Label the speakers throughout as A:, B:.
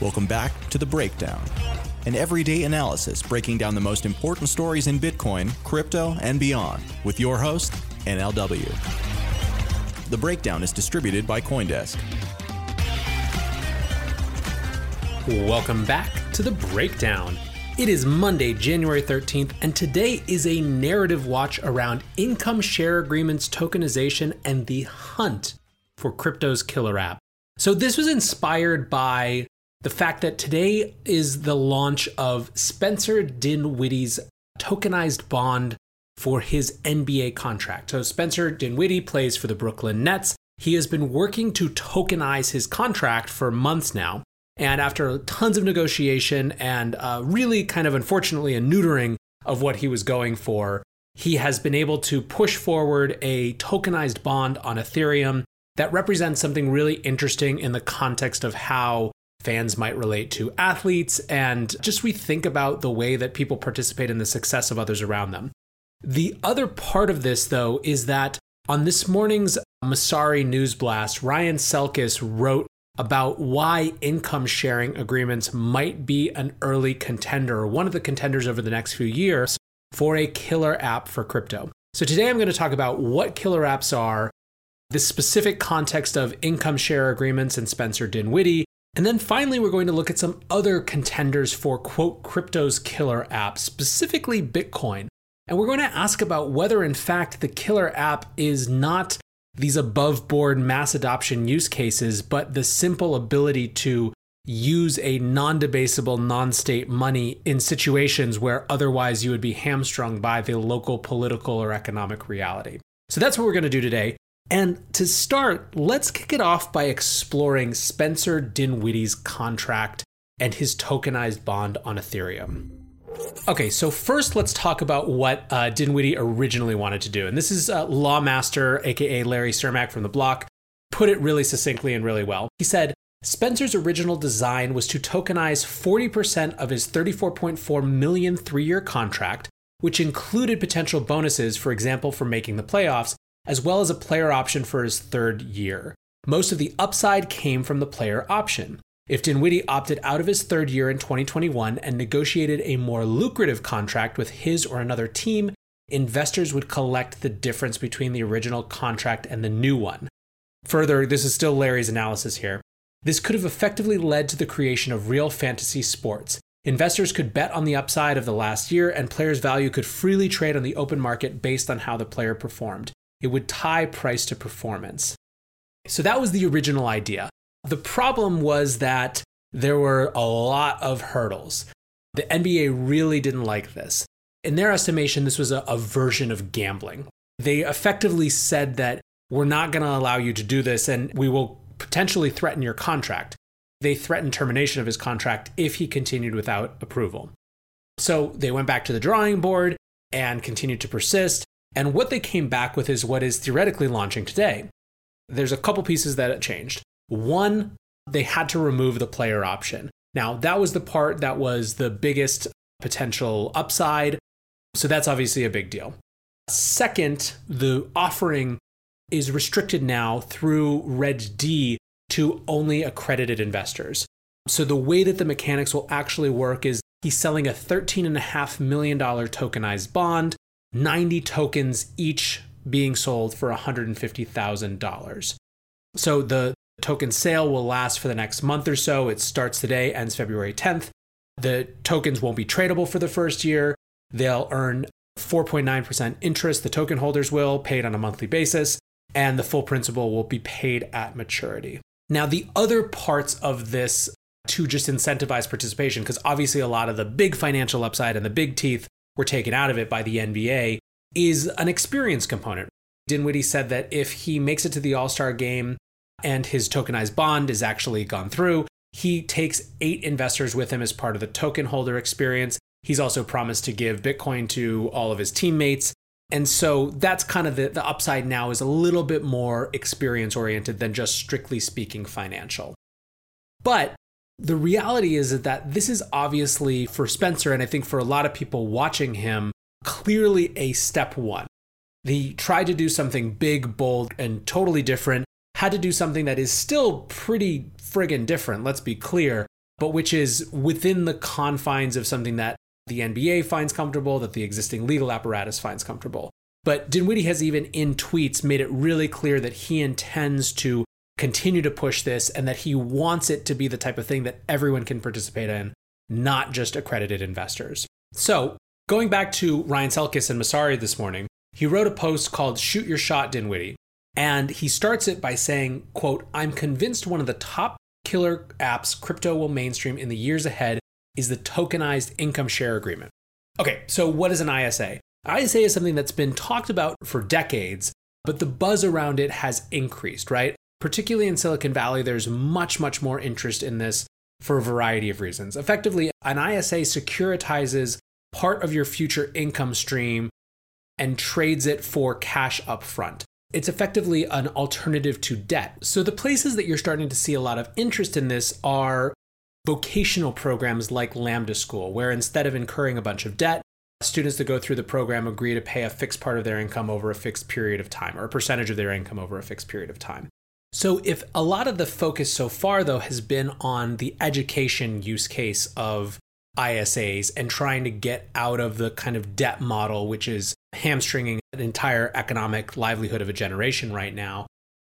A: Welcome back to The Breakdown, an everyday analysis breaking down the most important stories in Bitcoin, crypto, and beyond with your host, NLW. The Breakdown is distributed by Coindesk.
B: Welcome back to The Breakdown. It is Monday, January 13th, and today is a narrative watch around income share agreements, tokenization, and the hunt for crypto's killer app. So, this was inspired by the fact that today is the launch of Spencer Dinwiddie's tokenized bond for his NBA contract. So, Spencer Dinwiddie plays for the Brooklyn Nets. He has been working to tokenize his contract for months now. And after tons of negotiation and uh, really kind of unfortunately a neutering of what he was going for, he has been able to push forward a tokenized bond on Ethereum that represents something really interesting in the context of how fans might relate to athletes and just we think about the way that people participate in the success of others around them. The other part of this, though, is that on this morning's Messari News Blast, Ryan Selkis wrote about why income sharing agreements might be an early contender, one of the contenders over the next few years for a killer app for crypto. So today I'm going to talk about what killer apps are, the specific context of income share agreements and Spencer Dinwiddie, and then finally we're going to look at some other contenders for quote crypto's killer app, specifically Bitcoin. And we're going to ask about whether in fact the killer app is not these above board mass adoption use cases, but the simple ability to use a non debasable non state money in situations where otherwise you would be hamstrung by the local political or economic reality. So that's what we're going to do today. And to start, let's kick it off by exploring Spencer Dinwiddie's contract and his tokenized bond on Ethereum. Okay, so first let's talk about what uh, Dinwiddie originally wanted to do. And this is uh, Lawmaster, aka Larry Cermak from the block, put it really succinctly and really well. He said, Spencer's original design was to tokenize 40% of his 34.4 million three year contract, which included potential bonuses, for example, for making the playoffs, as well as a player option for his third year. Most of the upside came from the player option. If Dinwiddie opted out of his third year in 2021 and negotiated a more lucrative contract with his or another team, investors would collect the difference between the original contract and the new one. Further, this is still Larry's analysis here. This could have effectively led to the creation of real fantasy sports. Investors could bet on the upside of the last year, and players' value could freely trade on the open market based on how the player performed. It would tie price to performance. So that was the original idea. The problem was that there were a lot of hurdles. The NBA really didn't like this. In their estimation, this was a, a version of gambling. They effectively said that we're not going to allow you to do this and we will potentially threaten your contract. They threatened termination of his contract if he continued without approval. So they went back to the drawing board and continued to persist. And what they came back with is what is theoretically launching today. There's a couple pieces that changed. One, they had to remove the player option. Now, that was the part that was the biggest potential upside. So that's obviously a big deal. Second, the offering is restricted now through Reg D to only accredited investors. So the way that the mechanics will actually work is he's selling a $13.5 million tokenized bond, 90 tokens each being sold for $150,000. So the token sale will last for the next month or so. It starts today, ends February 10th. The tokens won't be tradable for the first year. They'll earn 4.9% interest, the token holders will, paid on a monthly basis, and the full principal will be paid at maturity. Now, the other parts of this to just incentivize participation, because obviously a lot of the big financial upside and the big teeth were taken out of it by the NBA, is an experience component. Dinwiddie said that if he makes it to the All Star game and his tokenized bond is actually gone through, he takes eight investors with him as part of the token holder experience. He's also promised to give Bitcoin to all of his teammates. And so that's kind of the, the upside now is a little bit more experience oriented than just strictly speaking financial. But the reality is that this is obviously for Spencer, and I think for a lot of people watching him, clearly a step one. He tried to do something big, bold, and totally different, had to do something that is still pretty friggin' different, let's be clear, but which is within the confines of something that the NBA finds comfortable, that the existing legal apparatus finds comfortable. But Dinwiddie has even in tweets made it really clear that he intends to continue to push this and that he wants it to be the type of thing that everyone can participate in, not just accredited investors. So, going back to Ryan Selkis and Messari this morning, he wrote a post called Shoot Your Shot Dinwiddie. And he starts it by saying, quote, I'm convinced one of the top killer apps crypto will mainstream in the years ahead is the tokenized income share agreement. Okay, so what is an ISA? ISA is something that's been talked about for decades, but the buzz around it has increased, right? Particularly in Silicon Valley, there's much, much more interest in this for a variety of reasons. Effectively, an ISA securitizes part of your future income stream and trades it for cash upfront. It's effectively an alternative to debt. So, the places that you're starting to see a lot of interest in this are vocational programs like Lambda School, where instead of incurring a bunch of debt, students that go through the program agree to pay a fixed part of their income over a fixed period of time, or a percentage of their income over a fixed period of time. So, if a lot of the focus so far, though, has been on the education use case of ISAs and trying to get out of the kind of debt model, which is hamstringing an entire economic livelihood of a generation right now.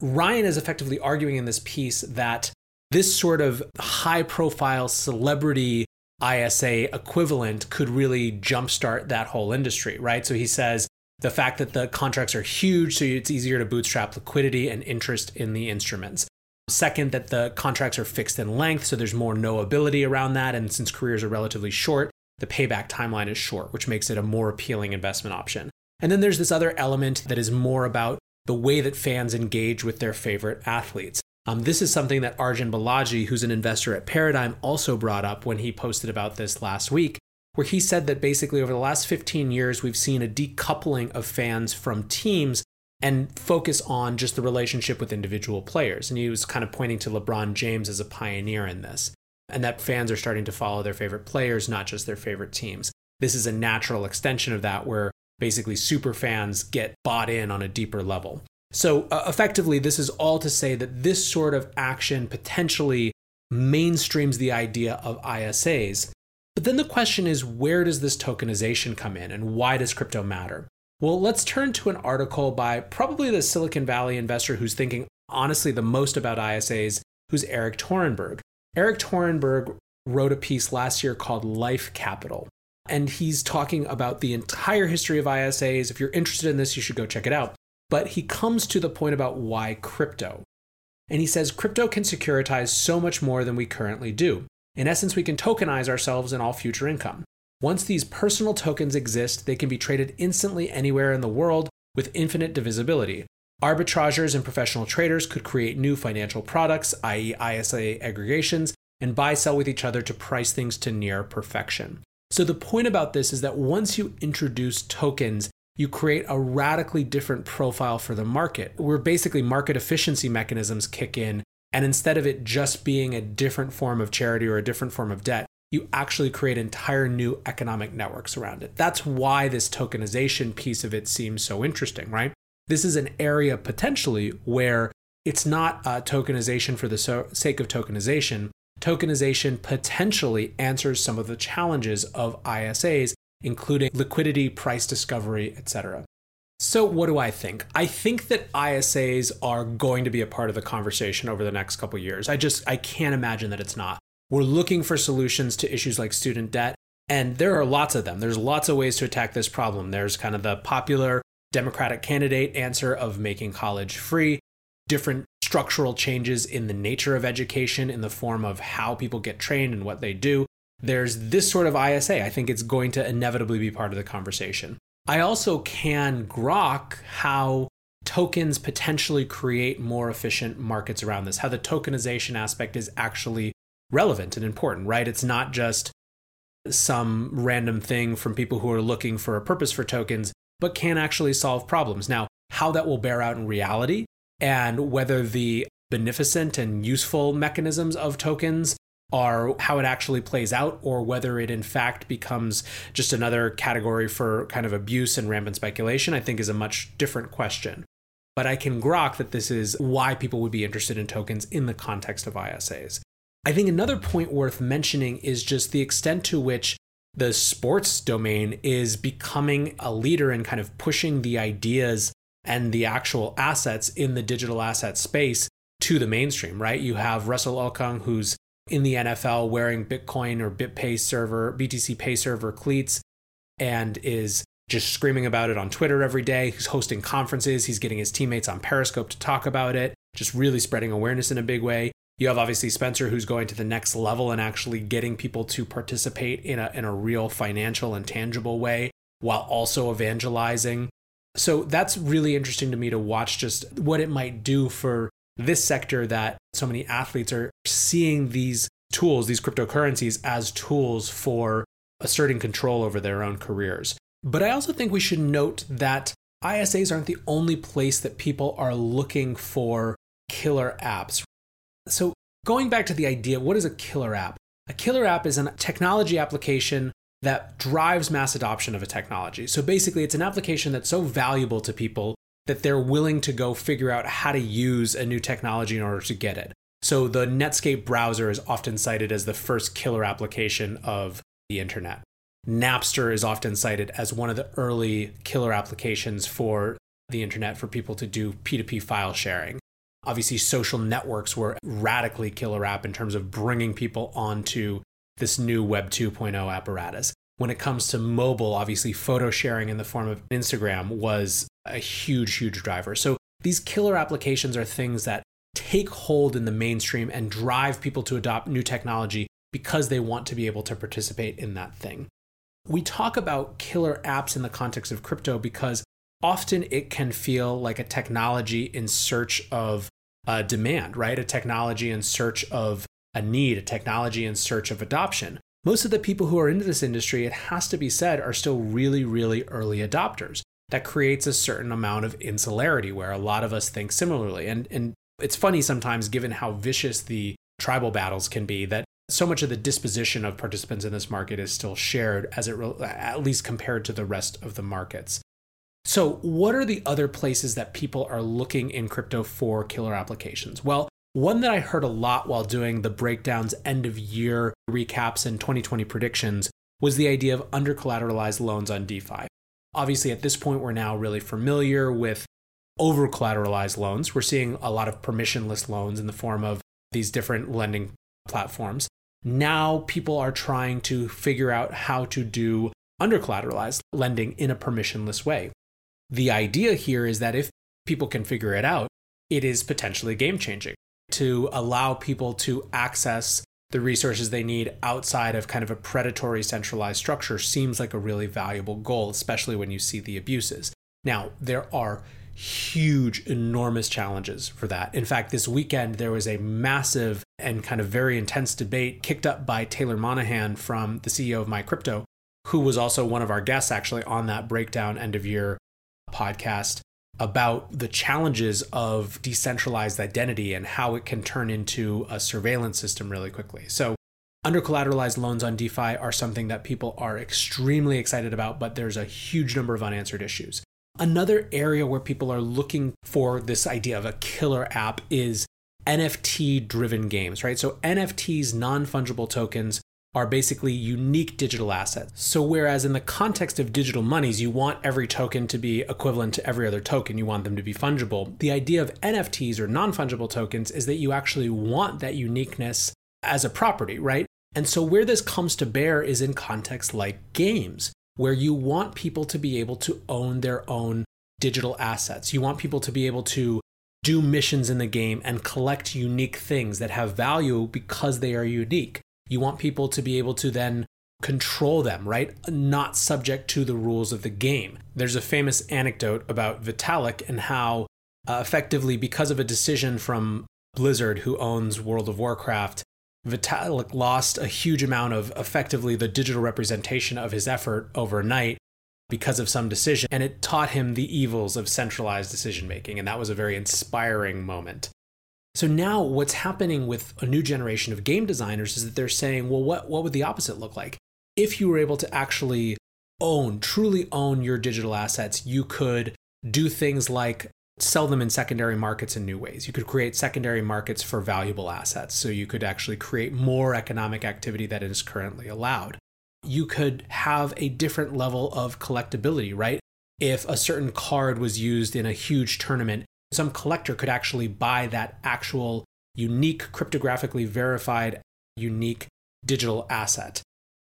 B: Ryan is effectively arguing in this piece that this sort of high profile celebrity ISA equivalent could really jumpstart that whole industry, right? So he says the fact that the contracts are huge, so it's easier to bootstrap liquidity and interest in the instruments. Second, that the contracts are fixed in length, so there's more knowability around that. And since careers are relatively short, the payback timeline is short, which makes it a more appealing investment option. And then there's this other element that is more about the way that fans engage with their favorite athletes. Um, this is something that Arjun Balaji, who's an investor at Paradigm, also brought up when he posted about this last week, where he said that basically over the last 15 years, we've seen a decoupling of fans from teams and focus on just the relationship with individual players. And he was kind of pointing to LeBron James as a pioneer in this and that fans are starting to follow their favorite players, not just their favorite teams. This is a natural extension of that where basically super fans get bought in on a deeper level. So, uh, effectively, this is all to say that this sort of action potentially mainstreams the idea of ISAs. But then the question is where does this tokenization come in and why does crypto matter? Well, let's turn to an article by probably the Silicon Valley investor who's thinking honestly the most about ISAs, who's Erik Torenberg. Erik Torenberg wrote a piece last year called Life Capital. And he's talking about the entire history of ISAs. If you're interested in this, you should go check it out. But he comes to the point about why crypto. And he says crypto can securitize so much more than we currently do. In essence, we can tokenize ourselves and all future income. Once these personal tokens exist, they can be traded instantly anywhere in the world with infinite divisibility. Arbitrageurs and professional traders could create new financial products, i.e., ISA aggregations, and buy sell with each other to price things to near perfection. So, the point about this is that once you introduce tokens, you create a radically different profile for the market, where basically market efficiency mechanisms kick in. And instead of it just being a different form of charity or a different form of debt, you actually create entire new economic networks around it. That's why this tokenization piece of it seems so interesting, right? This is an area potentially where it's not uh, tokenization for the so- sake of tokenization. Tokenization potentially answers some of the challenges of ISAs, including liquidity, price discovery, etc. So, what do I think? I think that ISAs are going to be a part of the conversation over the next couple years. I just I can't imagine that it's not. We're looking for solutions to issues like student debt, and there are lots of them. There's lots of ways to attack this problem. There's kind of the popular Democratic candidate answer of making college free, different structural changes in the nature of education in the form of how people get trained and what they do. There's this sort of ISA. I think it's going to inevitably be part of the conversation. I also can grok how tokens potentially create more efficient markets around this, how the tokenization aspect is actually relevant and important, right? It's not just some random thing from people who are looking for a purpose for tokens, but can actually solve problems. Now, how that will bear out in reality and whether the beneficent and useful mechanisms of tokens are how it actually plays out or whether it in fact becomes just another category for kind of abuse and rampant speculation, I think is a much different question. But I can grok that this is why people would be interested in tokens in the context of ISAs. I think another point worth mentioning is just the extent to which the sports domain is becoming a leader in kind of pushing the ideas and the actual assets in the digital asset space to the mainstream, right? You have Russell Okung, who's in the NFL wearing Bitcoin or BitPay server, BTC Pay server cleats, and is just screaming about it on Twitter every day. He's hosting conferences. He's getting his teammates on Periscope to talk about it, just really spreading awareness in a big way. You have obviously Spencer, who's going to the next level and actually getting people to participate in a, in a real financial and tangible way while also evangelizing. So that's really interesting to me to watch just what it might do for this sector that so many athletes are seeing these tools, these cryptocurrencies, as tools for asserting control over their own careers. But I also think we should note that ISAs aren't the only place that people are looking for killer apps. So, going back to the idea, what is a killer app? A killer app is a technology application that drives mass adoption of a technology. So, basically, it's an application that's so valuable to people that they're willing to go figure out how to use a new technology in order to get it. So the Netscape browser is often cited as the first killer application of the internet. Napster is often cited as one of the early killer applications for the internet for people to do P2P file sharing. Obviously, social networks were radically killer app in terms of bringing people onto this new Web 2.0 apparatus. When it comes to mobile, obviously, photo sharing in the form of Instagram was a huge, huge driver. So these killer applications are things that take hold in the mainstream and drive people to adopt new technology because they want to be able to participate in that thing. We talk about killer apps in the context of crypto because often it can feel like a technology in search of a demand, right? A technology in search of a need, a technology in search of adoption. Most of the people who are into this industry, it has to be said, are still really, really early adopters that creates a certain amount of insularity where a lot of us think similarly. And, and it's funny sometimes, given how vicious the tribal battles can be, that so much of the disposition of participants in this market is still shared, as it re- at least compared to the rest of the markets. So, what are the other places that people are looking in crypto for killer applications? Well, one that I heard a lot while doing the breakdowns, end of year recaps, and 2020 predictions was the idea of under collateralized loans on DeFi. Obviously, at this point, we're now really familiar with over collateralized loans. We're seeing a lot of permissionless loans in the form of these different lending platforms. Now, people are trying to figure out how to do under collateralized lending in a permissionless way. The idea here is that if people can figure it out, it is potentially game changing to allow people to access the resources they need outside of kind of a predatory centralized structure seems like a really valuable goal, especially when you see the abuses. Now, there are huge, enormous challenges for that. In fact, this weekend, there was a massive and kind of very intense debate kicked up by Taylor Monahan from the CEO of MyCrypto, who was also one of our guests actually on that breakdown end of year podcast about the challenges of decentralized identity and how it can turn into a surveillance system really quickly. So, Under collateralized loans on DeFi are something that people are extremely excited about, but there's a huge number of unanswered issues. Another area where people are looking for this idea of a killer app is NFT driven games, right? So NFTs, non fungible tokens, are basically unique digital assets. So, whereas in the context of digital monies, you want every token to be equivalent to every other token, you want them to be fungible. The idea of NFTs or non fungible tokens is that you actually want that uniqueness as a property, right? And so, where this comes to bear is in contexts like games, where you want people to be able to own their own digital assets. You want people to be able to do missions in the game and collect unique things that have value because they are unique. You want people to be able to then control them, right? Not subject to the rules of the game. There's a famous anecdote about Vitalik and how, uh, effectively, because of a decision from Blizzard, who owns World of Warcraft, Vitalik lost a huge amount of effectively the digital representation of his effort overnight because of some decision. And it taught him the evils of centralized decision making. And that was a very inspiring moment. So now what's happening with a new generation of game designers is that they're saying, well, what, what would the opposite look like? If you were able to actually own, truly own your digital assets, you could do things like sell them in secondary markets in new ways. You could create secondary markets for valuable assets. So you could actually create more economic activity that is currently allowed. You could have a different level of collectability, right? If a certain card was used in a huge tournament, some collector could actually buy that actual unique, cryptographically verified, unique digital asset.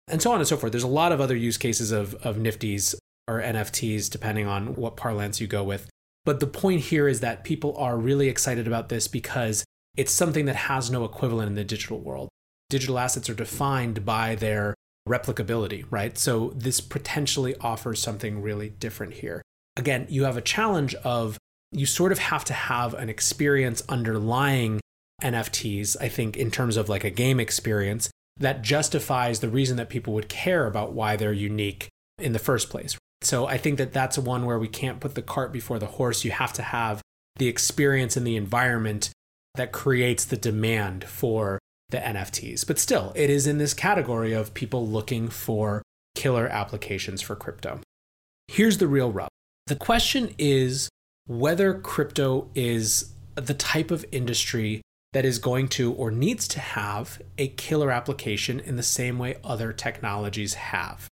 B: And so on and so forth. There's a lot of other use cases of, of Nifties or NFTs, depending on what parlance you go with. But the point here is that people are really excited about this because it's something that has no equivalent in the digital world. Digital assets are defined by their replicability, right? So this potentially offers something really different here. Again, you have a challenge of you sort of have to have an experience underlying NFTs, I think, in terms of like a game experience that justifies the reason that people would care about why they're unique in the first place. So I think that that's one where we can't put the cart before the horse. You have to have the experience in the environment that creates the demand for the NFTs. But still, it is in this category of people looking for killer applications for crypto. Here's the real rub the question is whether crypto is the type of industry that is going to or needs to have a killer application in the same way other technologies have.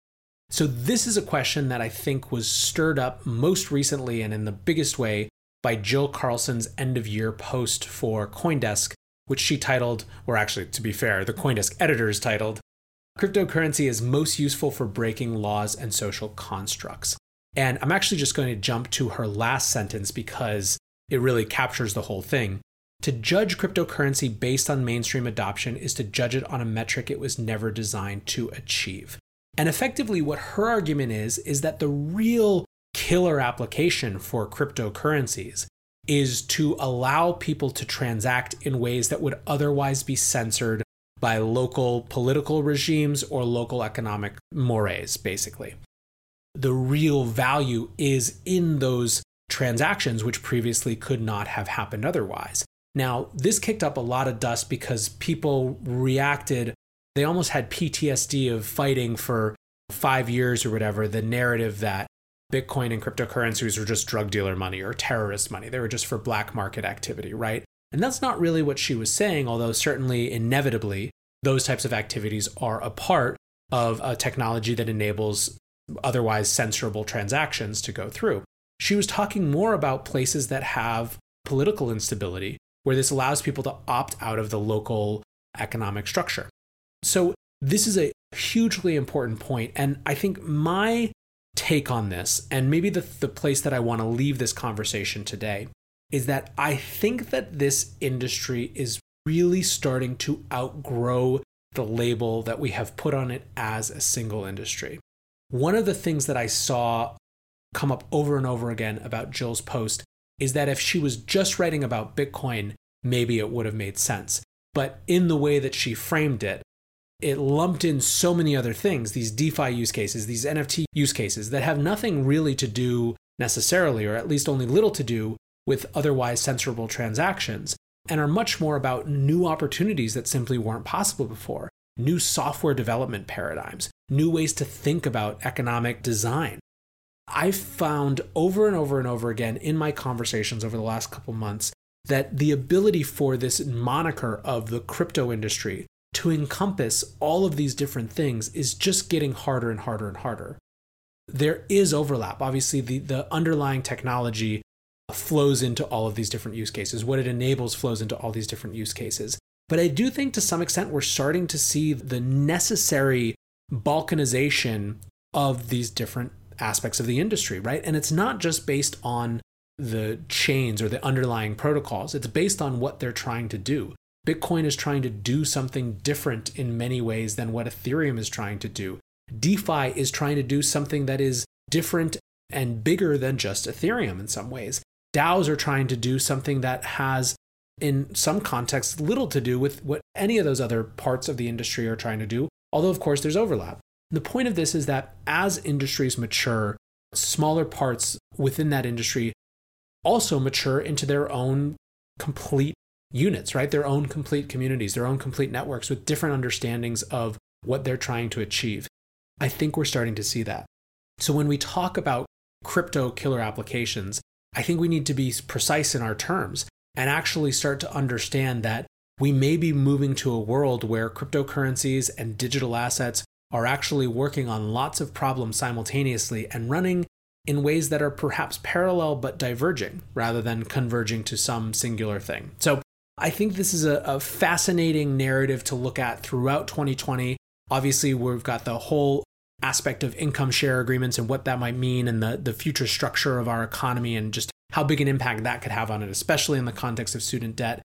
B: So, this is a question that I think was stirred up most recently and in the biggest way by Jill Carlson's end of year post for Coindesk, which she titled, or actually, to be fair, the Coindesk editors titled, Cryptocurrency is most useful for breaking laws and social constructs. And I'm actually just going to jump to her last sentence because it really captures the whole thing. To judge cryptocurrency based on mainstream adoption is to judge it on a metric it was never designed to achieve. And effectively, what her argument is, is that the real killer application for cryptocurrencies is to allow people to transact in ways that would otherwise be censored by local political regimes or local economic mores, basically the real value is in those transactions, which previously could not have happened otherwise. Now, this kicked up a lot of dust because people reacted, they almost had PTSD of fighting for five years or whatever, the narrative that Bitcoin and cryptocurrencies were just drug dealer money or terrorist money. They were just for black market activity, right? And that's not really what she was saying, although certainly inevitably those types of activities are a part of a technology that enables otherwise censorable transactions to go through. She was talking more about places that have political instability, where this allows people to opt out of the local economic structure. So, this is a hugely important point. And I think my take on this, and maybe the, the place that I want to leave this conversation today, is that I think that this industry is really starting to outgrow the label that we have put on it as a single industry. One of the things that I saw come up over and over again about Jill's post is that if she was just writing about Bitcoin, maybe it would have made sense. But in the way that she framed it, it lumped in so many other things, these DeFi use cases, these NFT use cases that have nothing really to do necessarily, or at least only little to do with otherwise censorable transactions, and are much more about new opportunities that simply weren't possible before. New software development paradigms, new ways to think about economic design. I've found over and over and over again in my conversations over the last couple months that the ability for this moniker of the crypto industry to encompass all of these different things is just getting harder and harder and harder. There is overlap. Obviously, the, the underlying technology flows into all of these different use cases. What it enables flows into all these different use cases. But I do think to some extent we're starting to see the necessary balkanization of these different aspects of the industry, right? And it's not just based on the chains or the underlying protocols, it's based on what they're trying to do. Bitcoin is trying to do something different in many ways than what Ethereum is trying to do. DeFi is trying to do something that is different and bigger than just Ethereum in some ways. DAOs are trying to do something that has, in some contexts, little to do with what any of those other parts of the industry are trying to do, although, of course, there's overlap. The point of this is that as industries mature, smaller parts within that industry also mature into their own complete units, right? Their own complete communities, their own complete networks with different understandings of what they're trying to achieve. I think we're starting to see that. So when we talk about crypto killer applications, I think we need to be precise in our terms and actually start to understand that we may be moving to a world where cryptocurrencies and digital assets are actually working on lots of problems simultaneously and running in ways that are perhaps parallel but diverging rather than converging to some singular thing. So I think this is a, a, fascinating narrative to look at throughout 2020. Obviously, we've got the whole aspect of income share agreements and what that might mean and the, the future structure of our economy and just how big an impact that could have on it, especially in the context of student debt.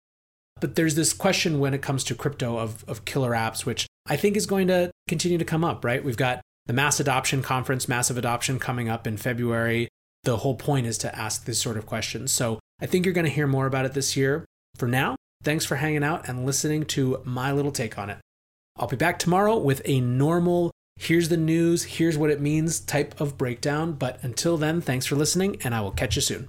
B: But there's this question when it comes to crypto of, of killer apps, which I think is going to continue to come up, right? We've got the mass adoption conference, massive adoption coming up in February. The whole point is to ask this sort of question. So I think you're going to hear more about it this year. For now, thanks for hanging out and listening to my little take on it. I'll be back tomorrow with a normal, here's the news, here's what it means type of breakdown. But until then, thanks for listening, and I will catch you soon.